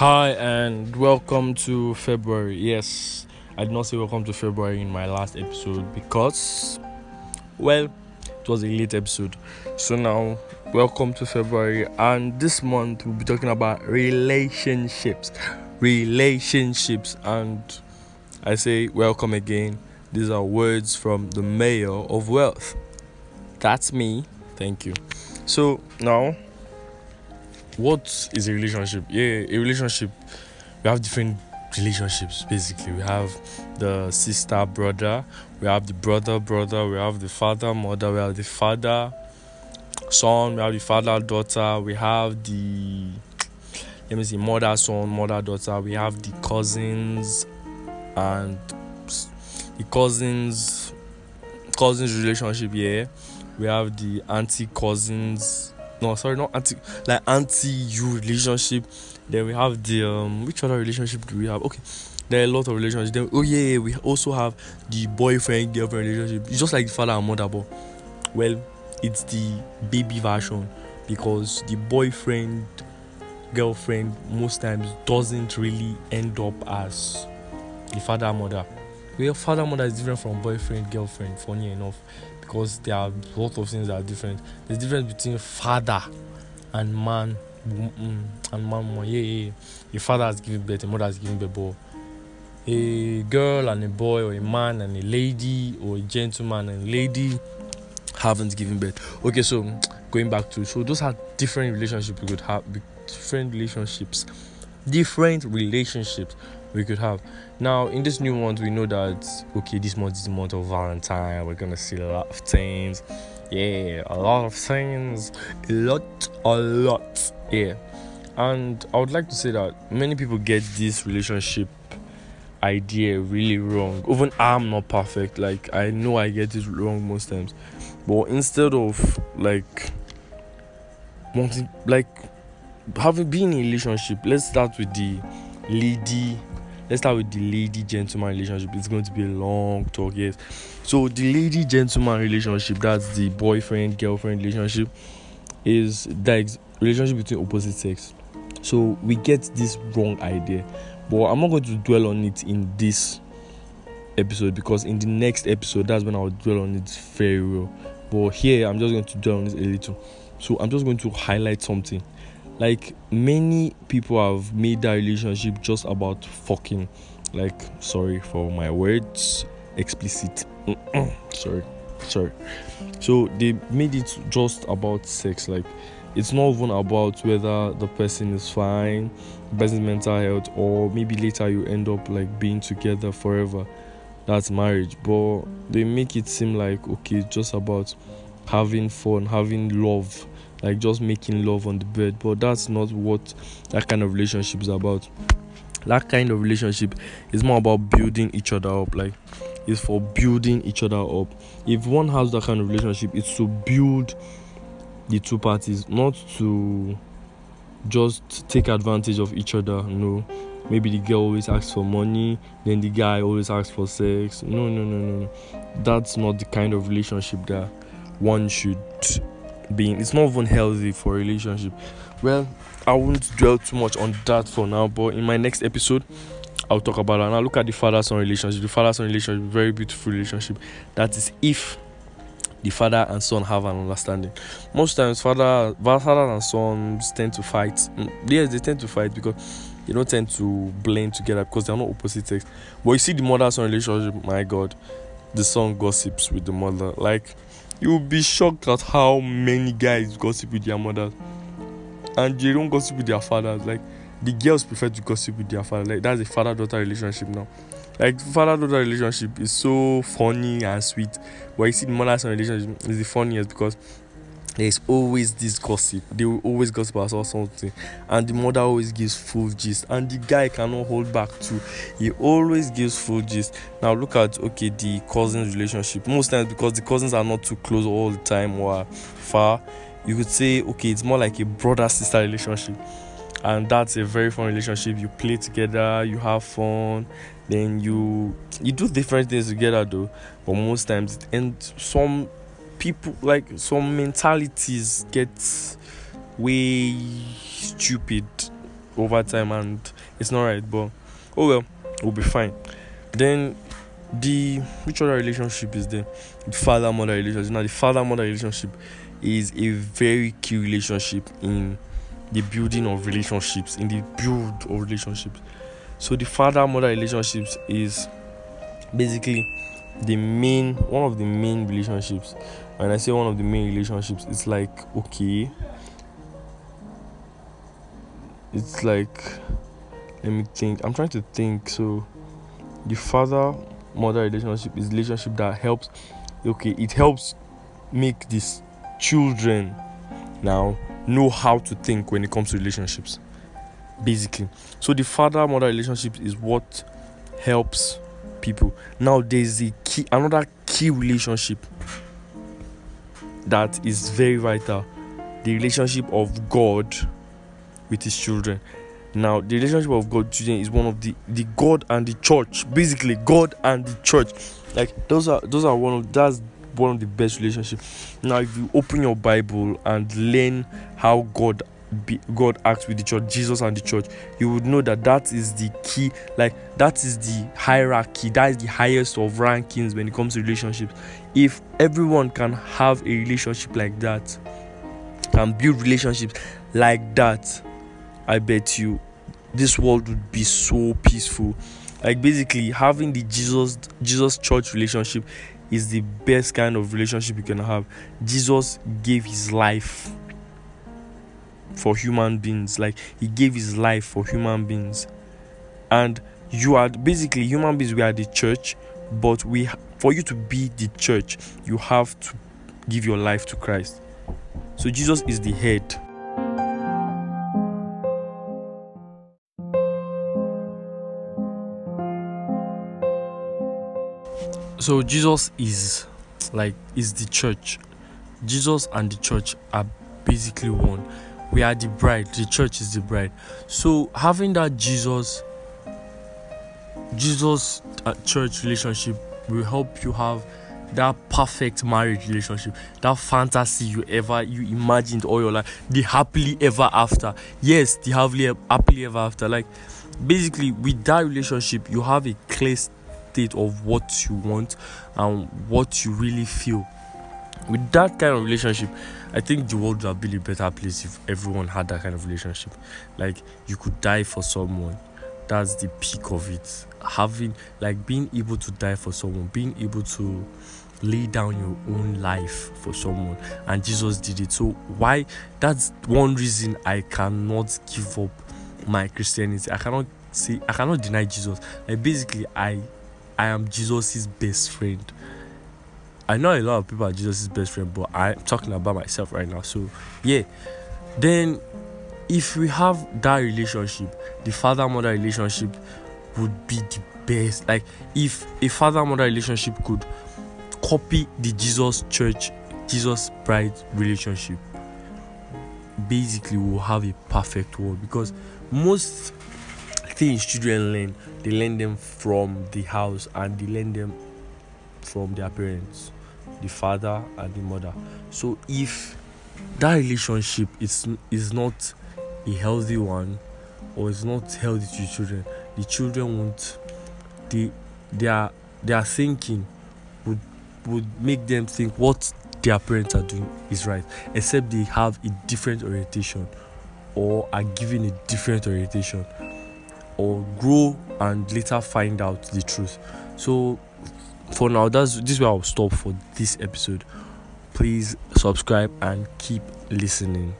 Hi and welcome to February. Yes, I did not say welcome to February in my last episode because, well, it was a late episode. So now, welcome to February, and this month we'll be talking about relationships. Relationships, and I say welcome again. These are words from the mayor of wealth. That's me. Thank you. So now what is a relationship? Yeah, a relationship. We have different relationships basically. We have the sister brother, we have the brother brother, we have the father mother, we have the father son, we have the father daughter, we have the let me see mother son, mother daughter, we have the cousins and the cousins cousins relationship, yeah. We have the auntie cousins no sorry not anti like anti you relationship. Then we have the um which other relationship do we have? Okay there are a lot of relationships. Then oh yeah, yeah we also have the boyfriend girlfriend relationship. It's just like the father and mother but well it's the baby version because the boyfriend girlfriend most times doesn't really end up as the father and mother well father mother is different from boyfriend girlfriend funny enough because there are a lot of things that are different. There's difference between father and man, mm, and man. Yeah, yeah, yeah. A father has given birth, a mother has given birth, but a girl and a boy, or a man and a lady, or a gentleman and a lady haven't given birth. Okay, so going back to so those are different relationships we could have, different relationships, different relationships we could have. Now, in this new month, we know that okay, this month is the month of Valentine. We're gonna see a lot of things. Yeah, a lot of things. A lot, a lot. Yeah. And I would like to say that many people get this relationship idea really wrong. Even I'm not perfect. Like I know I get it wrong most times. But instead of like wanting like having been in a relationship, let's start with the lady. Let's start with the lady gentleman relationship. It's going to be a long talk yes. So the lady gentleman relationship that's the boyfriend girlfriend relationship is the relationship between opposite sex. So we get this wrong idea. But i'm not going to dwell on it in this episode because in the next episode that's when i'll dwell on it very well. But here i'm just going to dwell on it a little. So i'm just going to highlight something like many people have made that relationship just about fucking like sorry for my words explicit. Sorry sorry. So they made it just about sex like it's not even about whether the person is fine person's mental health or maybe later you end up like being together forever. That's marriage. But they make it seem like okay just about having fun having love like just making love on the bed. But that's not what that kind of relationship is about. That kind of relationship is more about building each other up like it's for building each other up. If one has that kind of relationship it's to build the two parties not to just take advantage of each other no maybe the girl always asks for money then the guy always asks for sex. No no no no no. That's not the kind of relationship that one should being it's not even healthy for a relationship. Well i won't dwell too much on that for now but in my next episode i'll talk about that. Now look at the father son relationship. The father son relationship very beautiful relationship. That is if the father and son have an understanding. Most times father father and sons tend to fight. Mm, yes they tend to fight because they don't tend to blend together because they're not opposite sex. But you see the mother son relationship my god the son gossips with the mother. Like You'll be shocked at how many guys gossip with their mothers and they don't gossip with their fathers. Like the girls prefer to gossip with their father. Like that's a father daughter relationship now. Like father daughter relationship is so funny and sweet. But you see the mother son relationship is the funniest because there's always this gossip. They will always gossip about something, and the mother always gives full gist, and the guy cannot hold back too. He always gives full gist. Now look at okay the cousins relationship. Most times because the cousins are not too close all the time or far, you could say okay it's more like a brother sister relationship, and that's a very fun relationship. You play together, you have fun, then you you do different things together though. But most times and some people like some mentalities get way stupid over time and it's not right but oh well we'll be fine. Then the which other relationship is there? The father mother relationship. Now the father mother relationship is a very key relationship in the building of relationships in the build of relationships. So the father mother relationships is basically the main one of the main relationships when i say one of the main relationships it's like okay. It's like let me think i'm trying to think. So the father mother relationship is relationship that helps okay it helps make these children now know how to think when it comes to relationships basically. So the father mother relationship is what helps people. Now there's a key another key relationship that is very vital. The relationship of god with his children. Now the relationship of god children is one of the the god and the church. Basically god and the church. Like those are those are one of that's one of the best relationships. Now if you open your bible and learn how god God acts with the church, Jesus and the church, you would know that that is the key, like that is the hierarchy, that is the highest of rankings when it comes to relationships. If everyone can have a relationship like that, and build relationships like that, I bet you this world would be so peaceful. Like basically having the Jesus Jesus church relationship is the best kind of relationship you can have. Jesus gave his life for human beings. Like he gave his life for human beings. And you are basically human beings we are the church but we for you to be the church you have to give your life to christ. So jesus is the head. So jesus is like is the church. Jesus and the church are basically one we are the bride the church is the bride. So having that jesus jesus uh, church relationship will help you have that perfect marriage relationship that fantasy you ever you imagined all your life the happily ever after. Yes the happily happily ever after. Like basically with that relationship you have a clear state of what you want and what you really feel with that kind of relationship i think the world would been a better place if everyone had that kind of relationship. Like you could die for someone. That's the peak of it. Having like being able to die for someone being able to lay down your own life for someone. And jesus did it. So why that's one reason i cannot give up my christianity. I cannot say i cannot deny jesus. Like basically i i am jesus's best friend I know a lot of people are Jesus' best friend, but I'm talking about myself right now. So, yeah. Then, if we have that relationship, the father mother relationship would be the best. Like, if a father mother relationship could copy the Jesus church, Jesus bride relationship, basically, we'll have a perfect world because most things children learn, they learn them from the house and they learn them from their parents the father and the mother. So if that relationship is is not a healthy one or is not healthy to children the children won't their their thinking would would make them think what their parents are doing is right except they have a different orientation or are given a different orientation or grow and later find out the truth. So for now that's this is where i'll stop for this episode. Please subscribe and keep listening